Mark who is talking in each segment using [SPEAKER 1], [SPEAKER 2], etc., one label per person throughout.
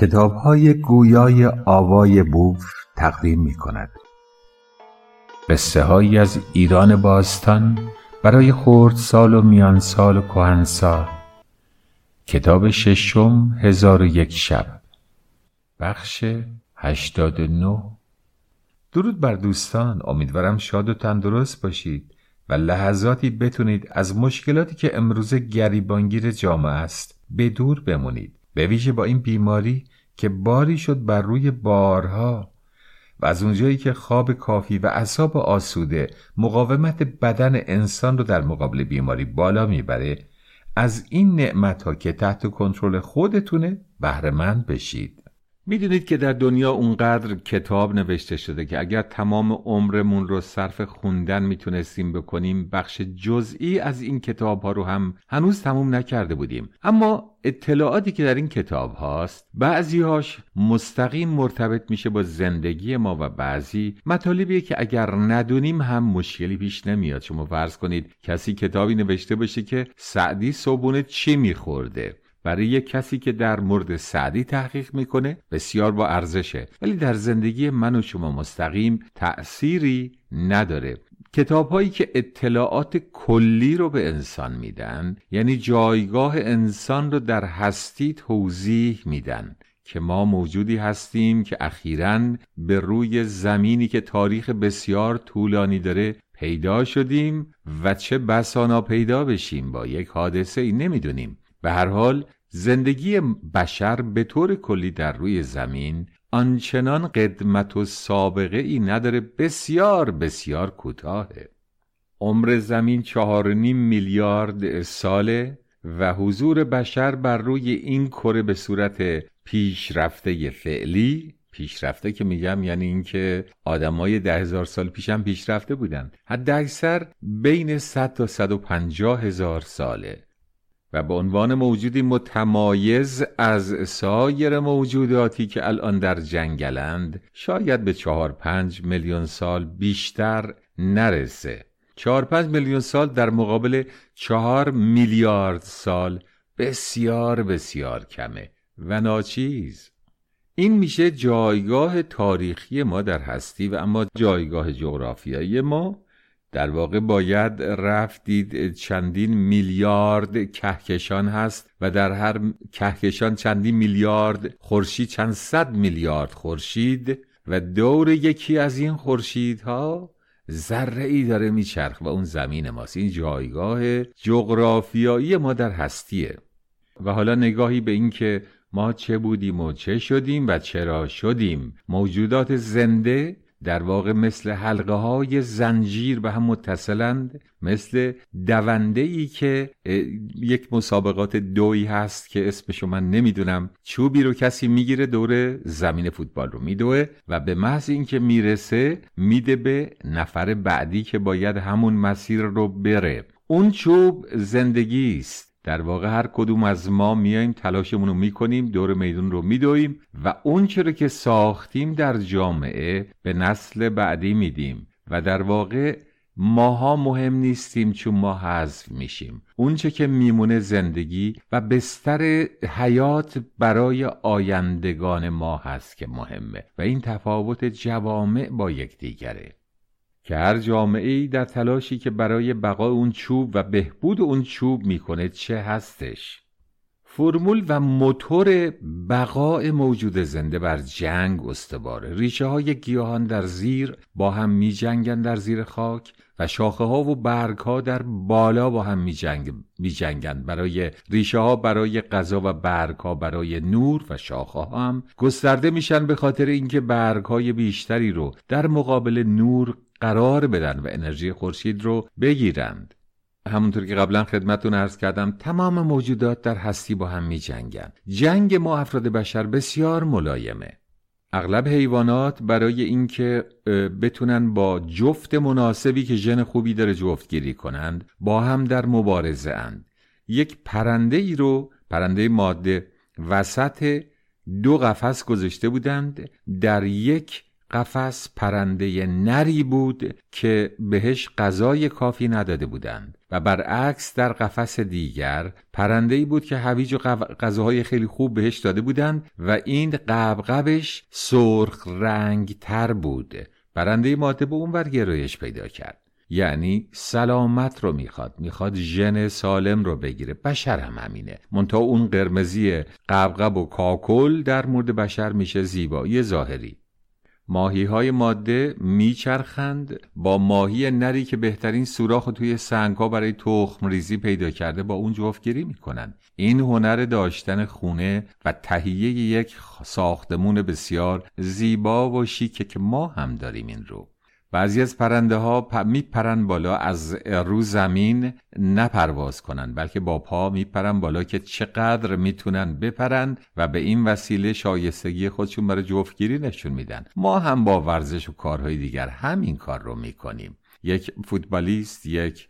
[SPEAKER 1] کتاب های گویای آوای بوف تقدیم می کند قصه هایی از ایران باستان برای خورد سال و میان سال و کهن سال کتاب ششم هزار و یک شب. بخش هشتاد و نو درود بر دوستان. امیدوارم شاد و تندرست باشید و لحظاتی بتونید از مشکلاتی که امروزه گریبانگیر جامعه است به دور بمونید. به ویژه با این بیماری که باری شد بر روی بارها و از اونجایی که خواب کافی و اصاب آسوده مقاومت بدن انسان رو در مقابل بیماری بالا می‌بره از این نعمت ها که تحت کنترل خودتونه بهرهمند بشید. می‌دونید که در دنیا اونقدر کتاب نوشته شده که اگر تمام عمرمون رو صرف خوندن می‌تونستیم بکنیم بخش جزئی از این کتاب ها رو هم هنوز تموم نکرده بودیم. اما اطلاعاتی که در این کتاب هاست بعضی هاش مستقیم مرتبط میشه با زندگی ما و بعضی مطالبیه که اگر ندونیم هم مشکلی پیش نمیاد. شما فرض کنید کسی کتابی نوشته باشه که سعدی صبحونه چی میخورده؟ برای یک کسی که در مورد سعدی تحقیق می‌کنه بسیار با ارزشه. ولی در زندگی من و شما مستقیم تأثیری نداره. کتاب هایی که اطلاعات کلی رو به انسان میدن یعنی جایگاه انسان رو در هستی توضیح میدن که ما موجودی هستیم که اخیرا به روی زمینی که تاریخ بسیار طولانی داره پیدا شدیم و چه بسانا پیدا بشیم با یک حادثه ای نمی‌دونیم. به هر حال زندگی بشر به طور کلی در روی زمین آنچنان قدمت و سابقه ای نداره بسیار بسیار کوتاهه. عمر زمین چهار نیم میلیارد ساله و حضور بشر بر روی این کره به صورت پیشرفته فعلی پیشرفته که میگم یعنی اینکه آدمای ده هزار سال پیشم پیشرفته بودن حد اکثر بین 100 تا 150 هزار ساله. و به عنوان موجودی متمایز از سایر موجوداتی که الان در جنگلند شاید به چهار پنج میلیون سال بیشتر نرسه. چهار پنج میلیون سال در مقابل چهار میلیارد سال بسیار بسیار کمه. و ناچیز. این میشه جایگاه تاریخی ما در هستی و اما جایگاه جغرافیایی ما در واقع باید رفت دید چندین میلیارد کهکشان هست و در هر کهکشان چندین میلیارد خورشید چند صد میلیارد خورشید و دور یکی از این خورشیدها ذره ای داره میچرخ و اون زمین ماست. این جایگاه جغرافیایی ما در هستیه. و حالا نگاهی به این که ما چه بودیم و چه شدیم و چرا شدیم. موجودات زنده در واقع مثل حلقه های زنجیر به هم متصلند مثل دونده ای که یک مسابقات دوی هست که اسمشو من نمی‌دونم. چوبی رو کسی می‌گیره دور زمین فوتبال رو میدوه و به محض اینکه می‌رسه میده به نفر بعدی که باید همون مسیر رو بره. اون چوب زندگی است. در واقع هر کدوم از ما میایم تلاشمون رو می‌کنیم دور میدون رو میدویم و اون رو که ساختیم در جامعه به نسل بعدی میدیم و در واقع ماها مهم نیستیم چون ما حذف میشیم. اونچه که میمونه زندگی و بستر حیات برای آیندگان ما هست که مهمه و این تفاوت جوامع با یکدیگره. که هر جامعه ای در تلاشی که برای بقای اون چوب و بهبود اون چوب می‌کنه چه هستش. فرمول و موتور بقای موجود زنده بر جنگ استواره. ریشه های گیاهان در زیر با هم می جنگن در زیر خاک و شاخه ها و برگ ها در بالا با هم می, جنگ می جنگن برای ریشه ها برای غذا و برگ ها برای نور و شاخه ها هم گسترده میشن به خاطر اینکه برگ های بیشتری رو در مقابل نور قرار بدن و انرژی خورشید رو بگیرند. همونطور که قبلا خدمتون ارز کردم تمام موجودات در هستی با هم می جنگن. جنگ ما افراد بشر بسیار ملایمه. اغلب حیوانات برای اینکه بتونن با جفت مناسبی که ژن خوبی داره جفتگیری کنند با هم در مبارزه اند. یک پرنده ای رو پرنده ماده وسط دو قفس گذاشته بودند در یک قفس پرنده نری بود که بهش غذای کافی نداده بودند و برعکس در قفس دیگر پرنده ای بود که هویج و غذاهای خیلی خوب بهش داده بودند و این قبقبش سرخ رنگ تر بود. پرنده ماده به اون گرایش پیدا کرد. یعنی سلامت رو می‌خواد. می‌خواد ژن سالم رو بگیره. بشر هم همینه. منتها اون قرمزی قبقب و کاکل در مورد بشر میشه زیبایی ظاهری. ماهی های ماده میچرخند با ماهی نری که بهترین سوراخ توی سنگ ها برای تخم ریزی پیدا کرده با اون جفتگیری می‌کنن این هنر داشتن خونه و تهیه یک ساختمون بسیار زیبا و شیکه که ما هم داریم این رو. بعضی از پرنده ها میپرن بالا از رو زمین نپرواز کنن بلکه با پا میپرن بالا که چقدر می‌تونن بپرن و به این وسیله شایستگی خودشون برای جفتگیری نشون میدن. ما هم با ورزش و کارهای دیگر همین کار رو می‌کنیم. یک فوتبالیست یک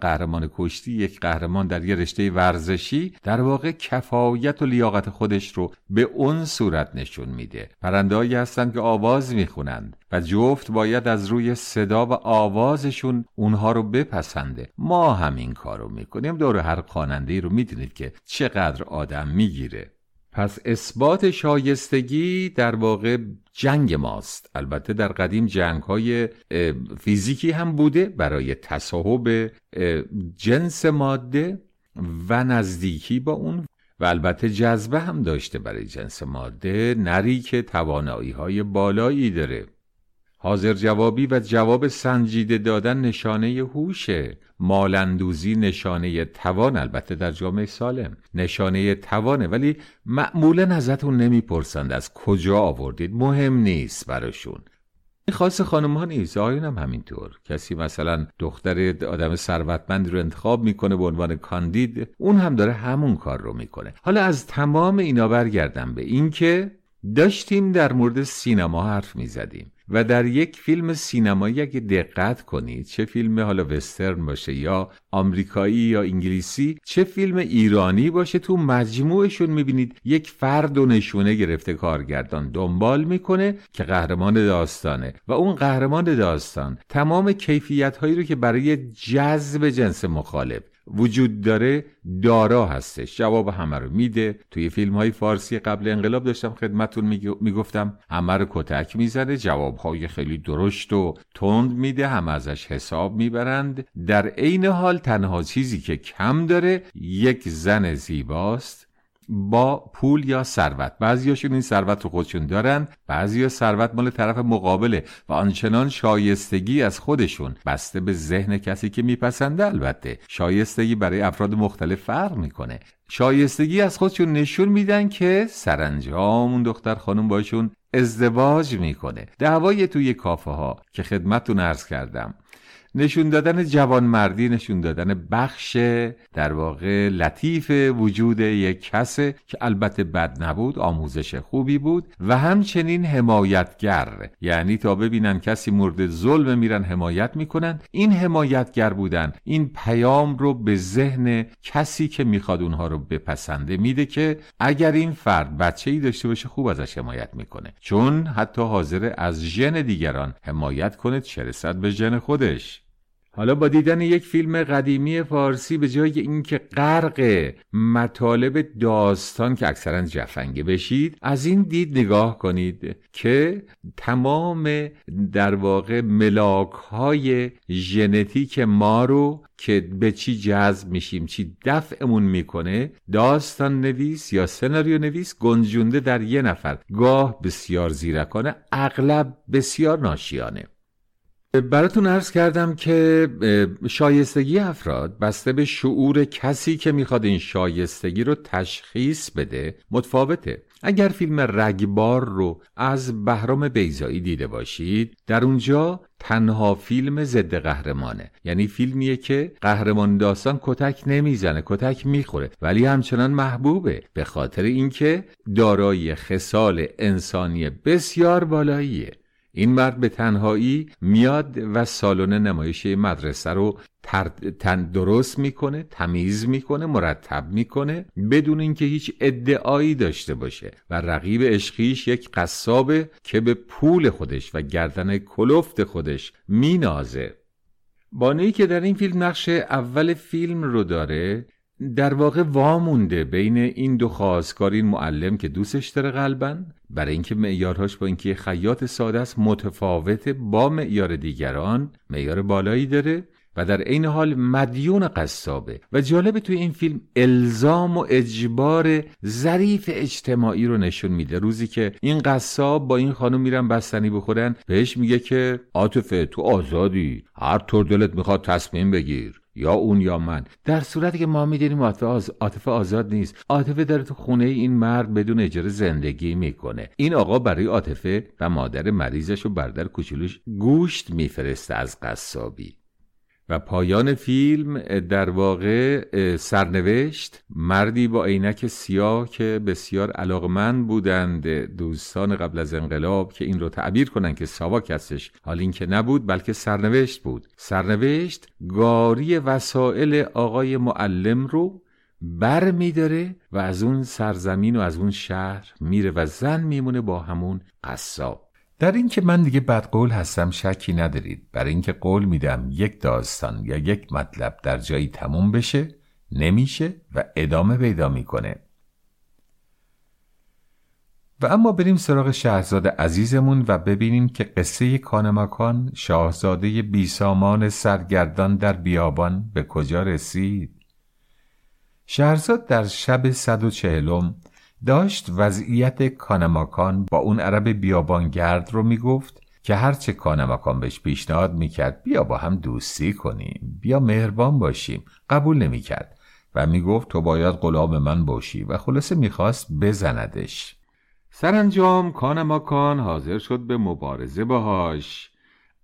[SPEAKER 1] قهرمان کشتی یک قهرمان در یه رشته ورزشی در واقع کفایت و لیاقت خودش رو به اون صورت نشون میده. پرندهایی هستند که آواز می‌خونند و جفت باید از روی صدا و آوازشون اونها رو بپسنده. ما همین کار رو می‌کنیم. دور هر خواننده رو می‌دونید که چقدر آدم می‌گیره. پس اثبات شایستگی در واقع جنگ ماست. البته در قدیم جنگ های فیزیکی هم بوده برای تصاحب جنس ماده و نزدیکی با اون. و البته جذبه هم داشته برای جنس ماده نری که توانایی های بالایی داره. حاضر جوابی و جواب سنجیده دادن نشانه هوشه مالندوزی نشانه توان البته در جامعه سالم. نشانه توانه ولی معمولا ازتون نمی‌پرسند از کجا آوردید. مهم نیست براشون. خاص خانم ها نیست آیون هم همینطور. کسی مثلا دختر آدم ثروتمند رو انتخاب می‌کنه به عنوان کاندید اون هم داره همون کار رو می‌کنه. حالا از تمام اینا برگردم به اینکه داشتیم در مورد سینما حرف می‌زدیم. و در یک فیلم سینمایی اگه دقت کنید چه فیلم حالا وسترن باشه یا آمریکایی یا انگلیسی چه فیلم ایرانی باشه تو مجموعشون می‌بینید یک فرد و نشونه گرفته کارگردان دنبال می‌کنه که قهرمان داستانه. و اون قهرمان داستان تمام کیفیت هایی رو که برای جذب جنس مخالف وجود داره دارا هستش. جواب همه رو میده. توی فیلم های فارسی قبل انقلاب داشتم خدمتون می‌گفتم همه رو کتک می‌زنه جواب های خیلی درشت و تند میده همه ازش حساب می‌برند. در عین حال تنها چیزی که کم داره یک زن زیباست. با پول یا ثروت. بعضیاشون این ثروت رو خودشون دارن بعضیا ثروت مال طرف مقابله و آنچنان شایستگی از خودشون بسته به ذهن کسی که میپسنده البته. شایستگی برای افراد مختلف فرق می‌کنه. شایستگی از خودشون نشون میدن که سرانجام اون دختر خانم باشون ازدواج می‌کنه. دعوای توی کافه ها که خدمتتون ارز کردم. نشون دادن جوانمردی نشون دادن بخش در واقع لطیف وجود یک کسه که البته بد نبود آموزش خوبی بود و همچنین حمایتگر. یعنی تا ببینن کسی مورد ظلم میرن حمایت می‌کنن. این حمایتگر بودن این پیام رو به ذهن کسی که می‌خواد اونها رو بپسنده میده که اگر این فرد بچه ای داشته باشه خوب ازش حمایت می‌کنه. چون حتی حاضر از ژن دیگران حمایت کنه چه رسد به ژن خودش؟ حالا با دیدن یک فیلم قدیمی فارسی به جای اینکه غرق مطالب داستان که اکثرا جفنگه بشید از این دید نگاه کنید که تمام در واقع ملاک های ژنتیک ما رو که به چی جذب میشیم چی دفعمون می‌کنه داستان نویس یا سناریو نویس گنجونده در یه نفر گاه بسیار زیرکانه اغلب بسیار ناشیانه. براتون ارز کردم که شایستگی افراد بسته به شعور کسی که می‌خواد این شایستگی رو تشخیص بده متفاوته. اگر فیلم رگبار رو از بهرام بیزایی دیده باشید در اونجا تنها فیلم ضد قهرمانه. یعنی فیلمیه که قهرمان داستان کتک نمی‌زنه کتک می‌خوره. ولی همچنان محبوبه. به خاطر اینکه دارای خصال انسانی بسیار بالاییه. این مرد به تنهایی میاد و سالن نمایش مدرسه رو تن درست می‌کنه تمیز می‌کنه مرتب می‌کنه بدون اینکه هیچ ادعایی داشته باشه. و رقیب عشقیش یک قصابه که به پول خودش و گردن کلفت خودش مینازه. بانویی که در این فیلم نقش اول فیلم رو داره در واقع وامونده بین این دو خواستگار این معلم که دوستش داره قلبا برای اینکه معیارهاش با اینکه خیاط ساده است متفاوته با معیار دیگران معیار بالایی داره و در عین حال مدیون قصابه. و جالب توی این فیلم الزام و اجبار ظریف اجتماعی رو نشون میده. روزی که این قصاب با این خانم میرن بستنی بخورن بهش میگه که عاطفه تو آزادی هر طور دلت می‌خواد تصمیم بگیر. یا اون یا من. در صورتی که ما می‌دونیم عاطفه آزاد نیست. عاطفه داره تو خونه این مرد بدون اجاره زندگی می‌کنه. این آقا برای عاطفه و مادر مریضش و بردر کوچولوش گوشت میفرسته از قصابی. و پایان فیلم در واقع سرنوشت مردی با عینک سیاه که بسیار علاقمند بودند دوستان قبل از انقلاب که این رو تعبیر کنن که ساواک هستش. حال این که نبود بلکه سرنوشت بود. سرنوشت گاری وسایل آقای معلم رو بر میداره و از اون سرزمین و از اون شهر میره و زن میمونه با همون قصاب. در اینکه من دیگه بدقول هستم شکی ندارید. برای اینکه قول میدم یک داستان یا یک مطلب در جایی تموم بشه نمیشه و ادامه پیدا می‌کنه. و اما بریم سراغ شهرزاد عزیزمون و ببینیم که قصه کانماکان شاهزاده بیسامان سرگردان در بیابان به کجا رسید. شهرزاد در شب صد و چهلم داشت وضعیت کانماکان با اون عرب بیابانگرد رو می‌گفت که هرچه کانماکان بهش پیشنهاد می‌کرد بیا با هم دوستی کنیم بیا مهربان باشیم. قبول نمی‌کرد و می‌گفت تو باید غلام من باشی و خلاصه می‌خواست بزندش. سرانجام کانماکان حاضر شد به مبارزه باهاش.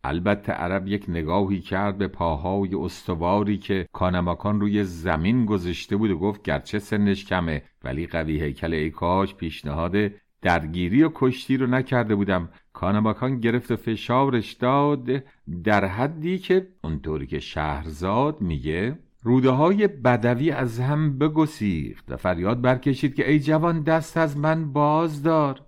[SPEAKER 1] البته عرب یک نگاهی کرد به پاهای استواری که کانماکان روی زمین گذاشته بود و گفت گرچه سنش کمه ولی قوی هیکل ای کاش پیشنهاد درگیری و کشتی رو نکرده بودم. کانماکان گرفت و فشارش داد در حدی که اونطوری که شهرزاد میگه روده های بدوی از هم بگسیخت و فریاد برکشید که ای جوان دست از من باز دار.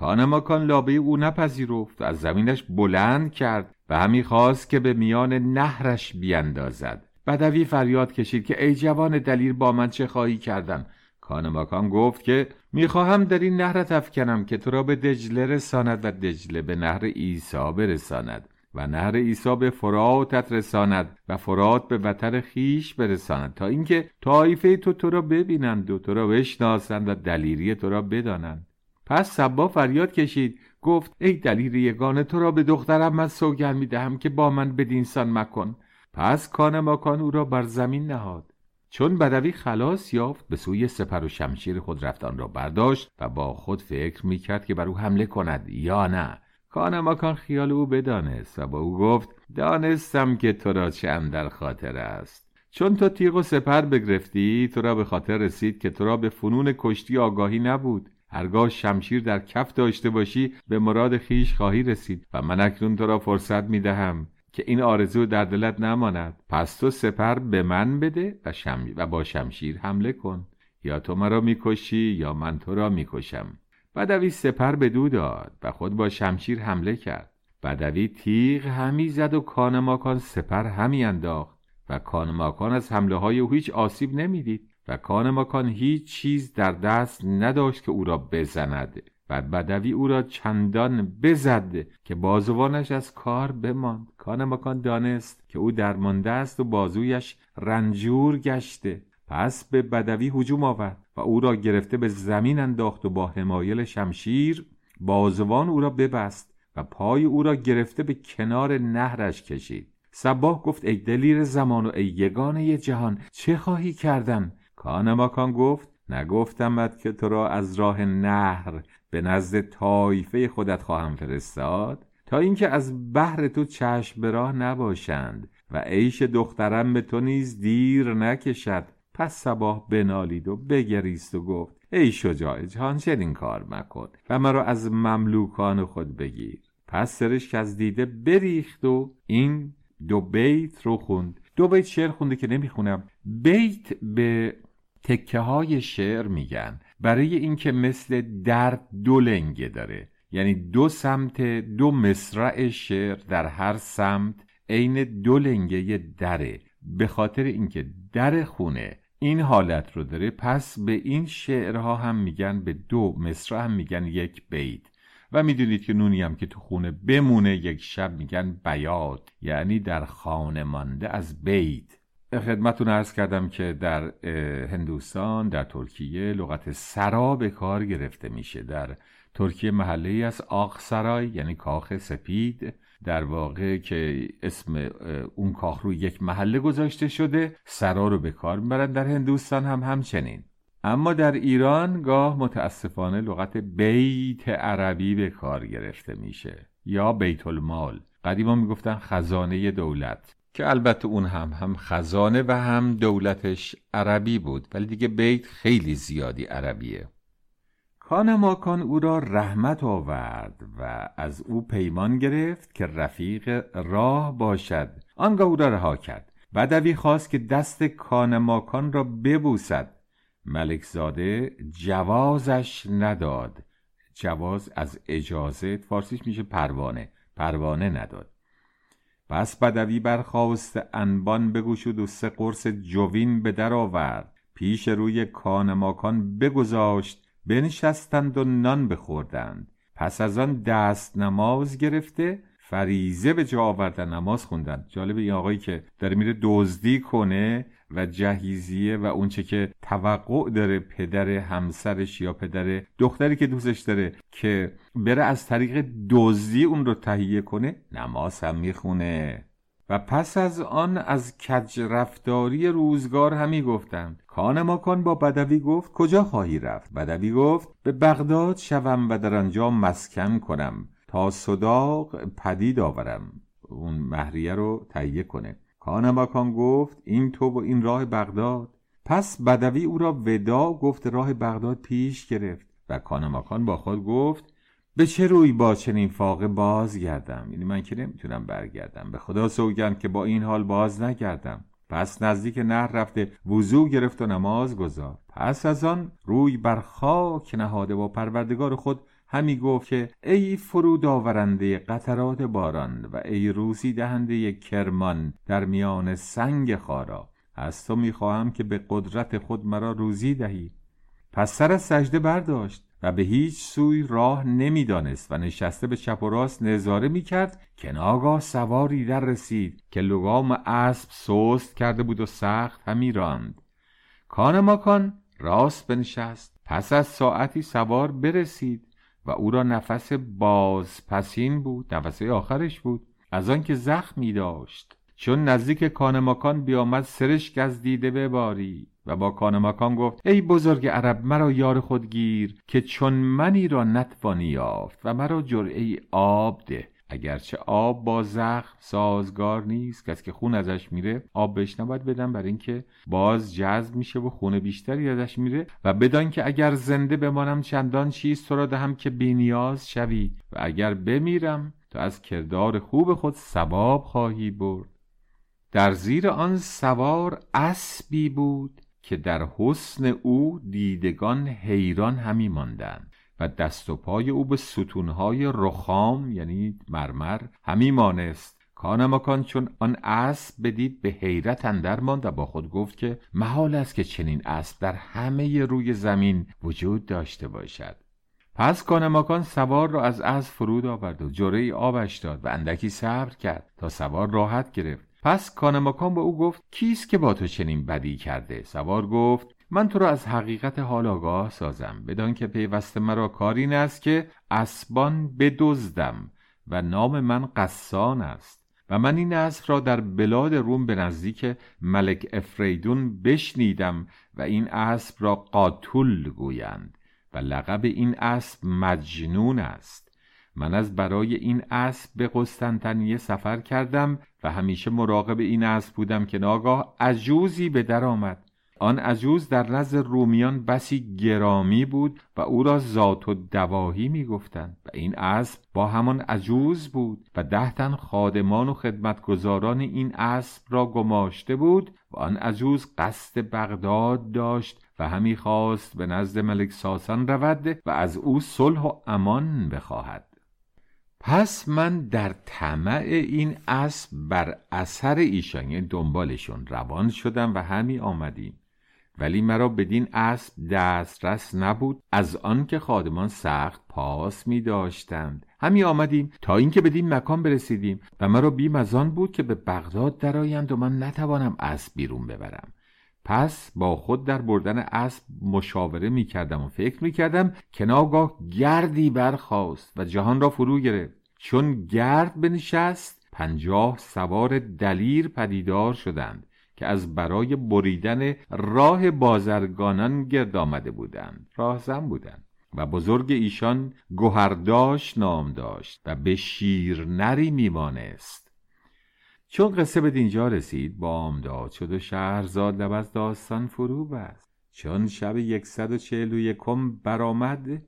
[SPEAKER 1] کانماکان لابه او نپذیرفت از زمینش بلند کرد و همی خواست که به میان نهرش بیندازد. بدوی فریاد کشید که ای جوان دلیر با من چه خواهی کردن کانماکان گفت که می‌خواهم در این نهر افکنم که تو را به دجله رساند و دجله به نهر عیسی برساند و نهر عیسی به فراتت رساند و فرات به وطن خیش برساند تا اینکه طایفه تو تو را ببینند و تو را بشناسند و دلیری تو را بدانند. پس سبا فریاد کشید. گفت ای دلیل یگانه تو را به دخترم من سوگن می‌دهم که با من بدینسان مکن. پس کان ماکان او را بر زمین نهاد. چون بدوی خلاص یافت به سوی سپر و شمشیر خود رفتان را برداشت و با خود فکر می‌کرد که بر او حمله کند یا نه. کان ماکان خیال او بدانست و با او گفت دانستم که تو را چه در خاطر است. چون تو تیغ و سپر بگرفتی تو را به خاطر رسید که تو را به فنون کشتی آگاهی نبود. هرگاه شمشیر در کف داشته باشی به مراد خیش خواهی رسید و من اکنون تو را فرصت می دهم که این آرزو در دلت نماند. پس تو سپر به من بده و, و با شمشیر حمله کن. یا تو مرا می‌کشی یا من تو را می‌کشم. بدوی سپر به دو داد و خود با شمشیر حمله کرد. بدوی تیغ همی زد و کانماکان سپر همی انداخت و کانماکان از حمله های او هیچ آسیب نمی‌دید. و کان ماکان هیچ چیز در دست نداشت که او را بزند بعد بدوی او را چندان بزد که بازوانش از کار بماند. کان ماکان دانست که او درمانده است و بازویش رنجور گشته. پس به بدوی هجوم آورد و او را گرفته به زمین انداخت و با حمایل شمشیر بازوان او را ببست و پای او را گرفته به کنار نهرش کشید. سباه گفت ای دلیر زمان و ای یگانه جهان چه خواهی کردن کانماکان گفت نگفتمت که تو را از راه نهر به نزد تایفه خودت خواهم فرستاد؟ تا اینکه از بحر تو چشم به راه نباشند و عیش دخترم به تو نیز دیر نکشد. پس سباه بنالید و بگریست و گفت ای شجاع جهان چنین کار مکن و مرا از مملوکان خود بگیر. پس سرش از دیده بریخت و این دو بیت رو خوند. دو بیت شعر خونده که نمی‌خونم. بیت به تکه های شعر میگن. برای اینکه مثل درد دو لنگه داره. یعنی دو سمت دو مصرع شعر در هر سمت عین دو لنگه دره. به خاطر اینکه در خونه این حالت رو داره پس به این شعرها هم میگن به دو مصرع هم میگن یک بیت. و می‌دونید که نونی هم که تو خونه بمونه یک شب میگن بیاد یعنی در خانه مانده از بیت. خدمتون ارز کردم که در هندوستان در ترکیه لغت سرا به کار گرفته میشه. در ترکیه محله از آق سرای یعنی کاخ سپید در واقع که اسم اون کاخ رو یک محله گذاشته شده سرا رو به کار می‌برن. در هندوستان هم همچنین. اما در ایران گاه متاسفانه لغت بیت عربی به کار گرفته میشه یا بیت المال. قدیما می‌گفتن خزانه دولت. که البته اون هم هم خزانه و هم دولتش عربی بود ولی دیگه بیت خیلی زیادی عربیه. خان ماکان او را رحمت آورد و از او پیمان گرفت که رفیق راه باشد. آنگاه او را رها کرد. بدوی خواست که دست کان ماکان را ببوسد. ملکزاده جوازش نداد. جواز از اجازه فارسیش میشه پروانه. پروانه نداد. پس بدوی برخواست انبان بگوشود و سه قرص جوین به در آورد. پیش روی کان ماکان بگذاشت بنشستند و نان بخوردند. پس از آن دست نماز گرفته فریزه به جا آوردن نماز خوندن جالب این آقایی که داره میره دزدی کنه و جهیزیه و اونچه که توقع داره پدر همسرش یا پدر دختری که دوستش داره که بره از طریق دزدی اون رو تهیه کنه نماز هم می‌خونه. و پس از آن از کج رفتاری روزگار همی گفتند. کان ما کن با بدوی گفت کجا خواهی رفت؟ بدوی گفت به بغداد شوم و در آنجا مسکن کنم تا صداق پدید آورم. اون مهریه رو تهیه کنه. کان ماکان گفت این تو و این راه بغداد. پس بدوی او را ودا گفت راه بغداد پیش گرفت. و کان ماکان با خود گفت به چه روی با چنین فاقه باز گردم یعنی من که نمی‌تونم برگردم. به خدا سوگند که با این حال باز نگردم. پس نزدیک نهر رفته وضوع گرفت و نماز گذار. پس از آن روی بر خاک نهاده با پروردگار خود همی گفت که ای فرود آورنده قطرات باران و ای روزی دهنده کرمان در میان سنگ خارا از تو می‌خواهم که به قدرت خود مرا روزی دهی. پس سر سجده برداشت و به هیچ سوی راه نمی‌دانست و نشسته به چپ و راست نظاره می‌کرد که ناگاه سواری در رسید که لگام اسب سست کرده بود و سخت همی راند. کان ماکان راست بنشست. پس از ساعتی سوار برسید. و او را نفس باز پسین بود نفس آخرش بود. از آنکه زخمی داشت. چون نزدیک کانماکان بیامد سرشک از دیده بباری و با کانماکان گفت ای بزرگ عرب مرا یار خود گیر که چون منی را نتوانی یافت و مرا جرعه آب ده. اگرچه آب با زخم سازگار نیست کسی که خون ازش میره آب بهش نباید بدن برای اینکه باز جذب میشه و خون بیشتری ازش میره و بدان که اگر زنده بمانم چندان چیز تو را دهم که بینیاز شوی و اگر بمیرم تو از کردار خوب خود ثواب خواهی برد. در زیر آن سوار اسبی بود که در حسن او دیدگان حیران همی ماندند. و دست و پای او به ستونهای رخام یعنی مرمر همی مانست. کان چون آن اسب بدید به حیرت اندر ماند و با خود گفت که محال است که چنین اسب در همه روی زمین وجود داشته باشد. پس کان سوار را از اسب فرود آورد و جره آبش داد و اندکی صبر کرد تا سوار راحت گرفت. پس کانماکان به او گفت کیست که با تو چنین بدی کرده؟ سوار گفت من تو را از حقیقت حال آگاه سازم بدان که پیوسته مرا کار این است که اسبان بدزدم و نام من قسان است و من این اسب را در بلاد روم به نزدیک ملک افریدون بشنیدم و این اسب را قاتل گویند و لقب این اسب مجنون است. من از برای این اسب به قسطنطنیه سفر کردم و همیشه مراقب این اسب بودم که ناگاه عجوزی به در آمد. آن عجوز در نزد رومیان بسی گرامی بود و او را ذات و دواهی می گفتند و این اسب با همان عجوز بود و ده تن خادمان و خدمتگزاران این اسب را گماشته بود و آن عجوز قصد بغداد داشت و همی خواست به نزد ملک ساسان رود و از او صلح و امان بخواهد. پس من در طمع این اسب بر اثر ایشان دنبالشون روان شدم و همی آمدیم. ولی مرا بدین اسب دسترس نبود از آنکه خادمان سخت پاس می داشتند همی آمدیم تا اینکه بدین مکان برسیدیم و مرا بیم از آن بود که به بغداد درآیند و من نتوانم اسب بیرون ببرم. پس با خود در بردن اسب مشاوره می کردم و فکر می کردم که ناگاه گردی برخاست و جهان را فرو گرفت. چون گرد بنشست پنجاه سوار دلیر پدیدار شدند. که از برای بریدن راه بازرگانان گرد آمده بودند راهزن بودند و بزرگ ایشان گوهرداش نام داشت و به شیر نری میمانست چون قصه به دینجا رسید بامداد شد و شهرزاد لب از داستان فرو بست. چون شب یکصد و چهل و یکم برآمد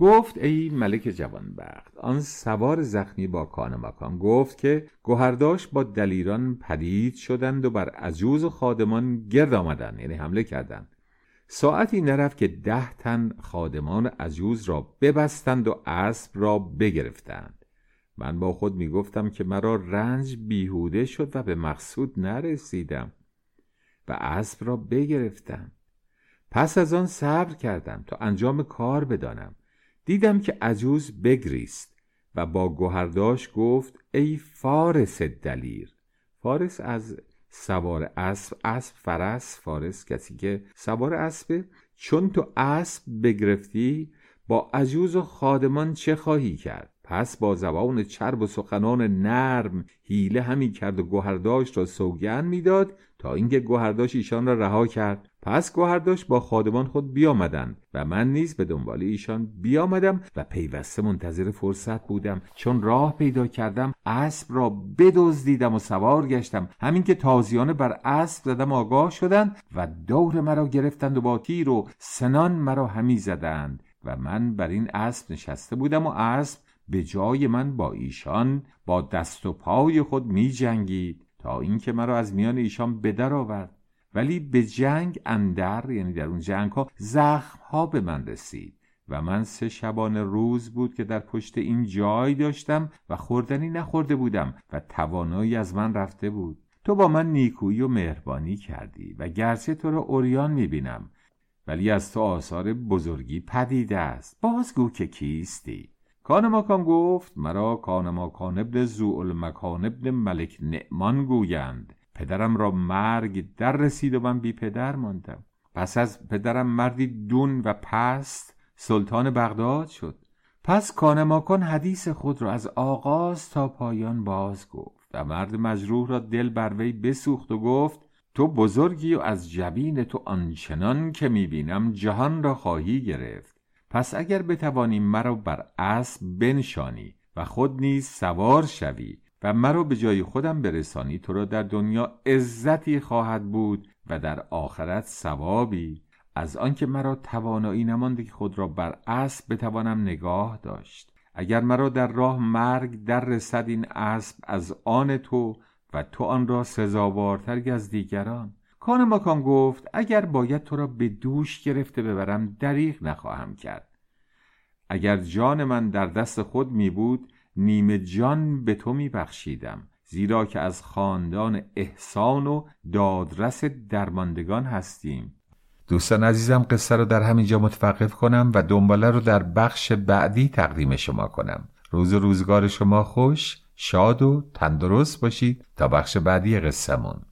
[SPEAKER 1] گفت ای ملک جوانبخت آن سوار زخمی با کان مکان گفت که گوهرداش با دلیران پدید شدند و بر عجوز و خادمان گرد آمدند یعنی حمله کردند. ساعتی نرفت که ده تن خادمان عجوز را ببستند و اسب را بگرفتند. من با خود می گفتم که مرا رنج بیهوده شد و به مقصود نرسیدم و اسب را بگرفتم. پس از آن صبر کردم تا انجام کار بدانم. دیدم که عجوز بگریست و با گوهرداش گفت ای فارس دلیر. فارس از سوار اسب اسب فرس فارس کسی که سوار اسبه. چون تو اسب بگرفتی با عجوز و خادمان چه خواهی کرد؟ پس با زبان چرب و سخنان نرم حیله همی کرد و گوهرداش را سوگن می‌داد تا اینکه گوهرداش ایشان را رها کرد. پس گوهرداش با خادمان خود بیامدند و من نیز به دنبال ایشان بیامدم و پیوسته منتظر فرصت بودم. چون راه پیدا کردم اسب را بدزدیدم و سوار گشتم. همین که تازیانه بر اسب زدم آگاه شدند و دور مرا گرفتند و با تیر و سنان مرا همی زدند و من بر این اسب نشسته بودم و اسب به جای من با ایشان با دست و پای خود می جنگید تا اینکه مرا از میان ایشان به در آورد. ولی به جنگ اندر یعنی در اون جنگ ها زخم ها به من رسید و من سه شبانه روز بود که در پشت این جای داشتم و خوردنی نخورده بودم و توانایی از من رفته بود. تو با من نیکویی و مهربانی کردی و گرچه تو را اوریان می‌بینم ولی از تو آثار بزرگی پدیده است. بازگو که کیستی؟ کان ماکان گفت مرا کان ماکان ابن زوال مکان ابن ملک نعمان گویند. پدرم را مرگ در رسید و من بی پدر ماندم. پس از پدرم مردی دون و پست سلطان بغداد شد. پس کان ماکان حدیث خود را از آغاز تا پایان باز گفت و مرد مجروح را دل بر وی بسوخت و گفت تو بزرگی و از جبین تو آنچنان که می‌بینم جهان را خواهی گرفت. پس اگر بتوانی مرا بر اسب بنشانی و خود نیز سوار شوی و مرا به جای خودم برسانی تو را در دنیا عزتی خواهد بود و در آخرت ثوابی. از آنکه مرا توانایی نمانده که خود را بر اسب بتوانم نگاه داشت. اگر مرا در راه مرگ در رسد این اسب از آن تو و تو آن را سزاوارتر از دیگران. کان ماکان گفت اگر باید تو را به دوش گرفته ببرم دریغ نخواهم کرد. اگر جان من در دست خود می بود نیمه جان به تو می بخشیدم زیرا که از خاندان احسان و دادرس درماندگان هستیم.
[SPEAKER 2] دوستان عزیزم قصه رو در همینجا متوقف کنم و دنباله رو در بخش بعدی تقدیم شما کنم. روز روزگار شما خوش شاد و تندرست باشید. تا بخش بعدی قصهمون.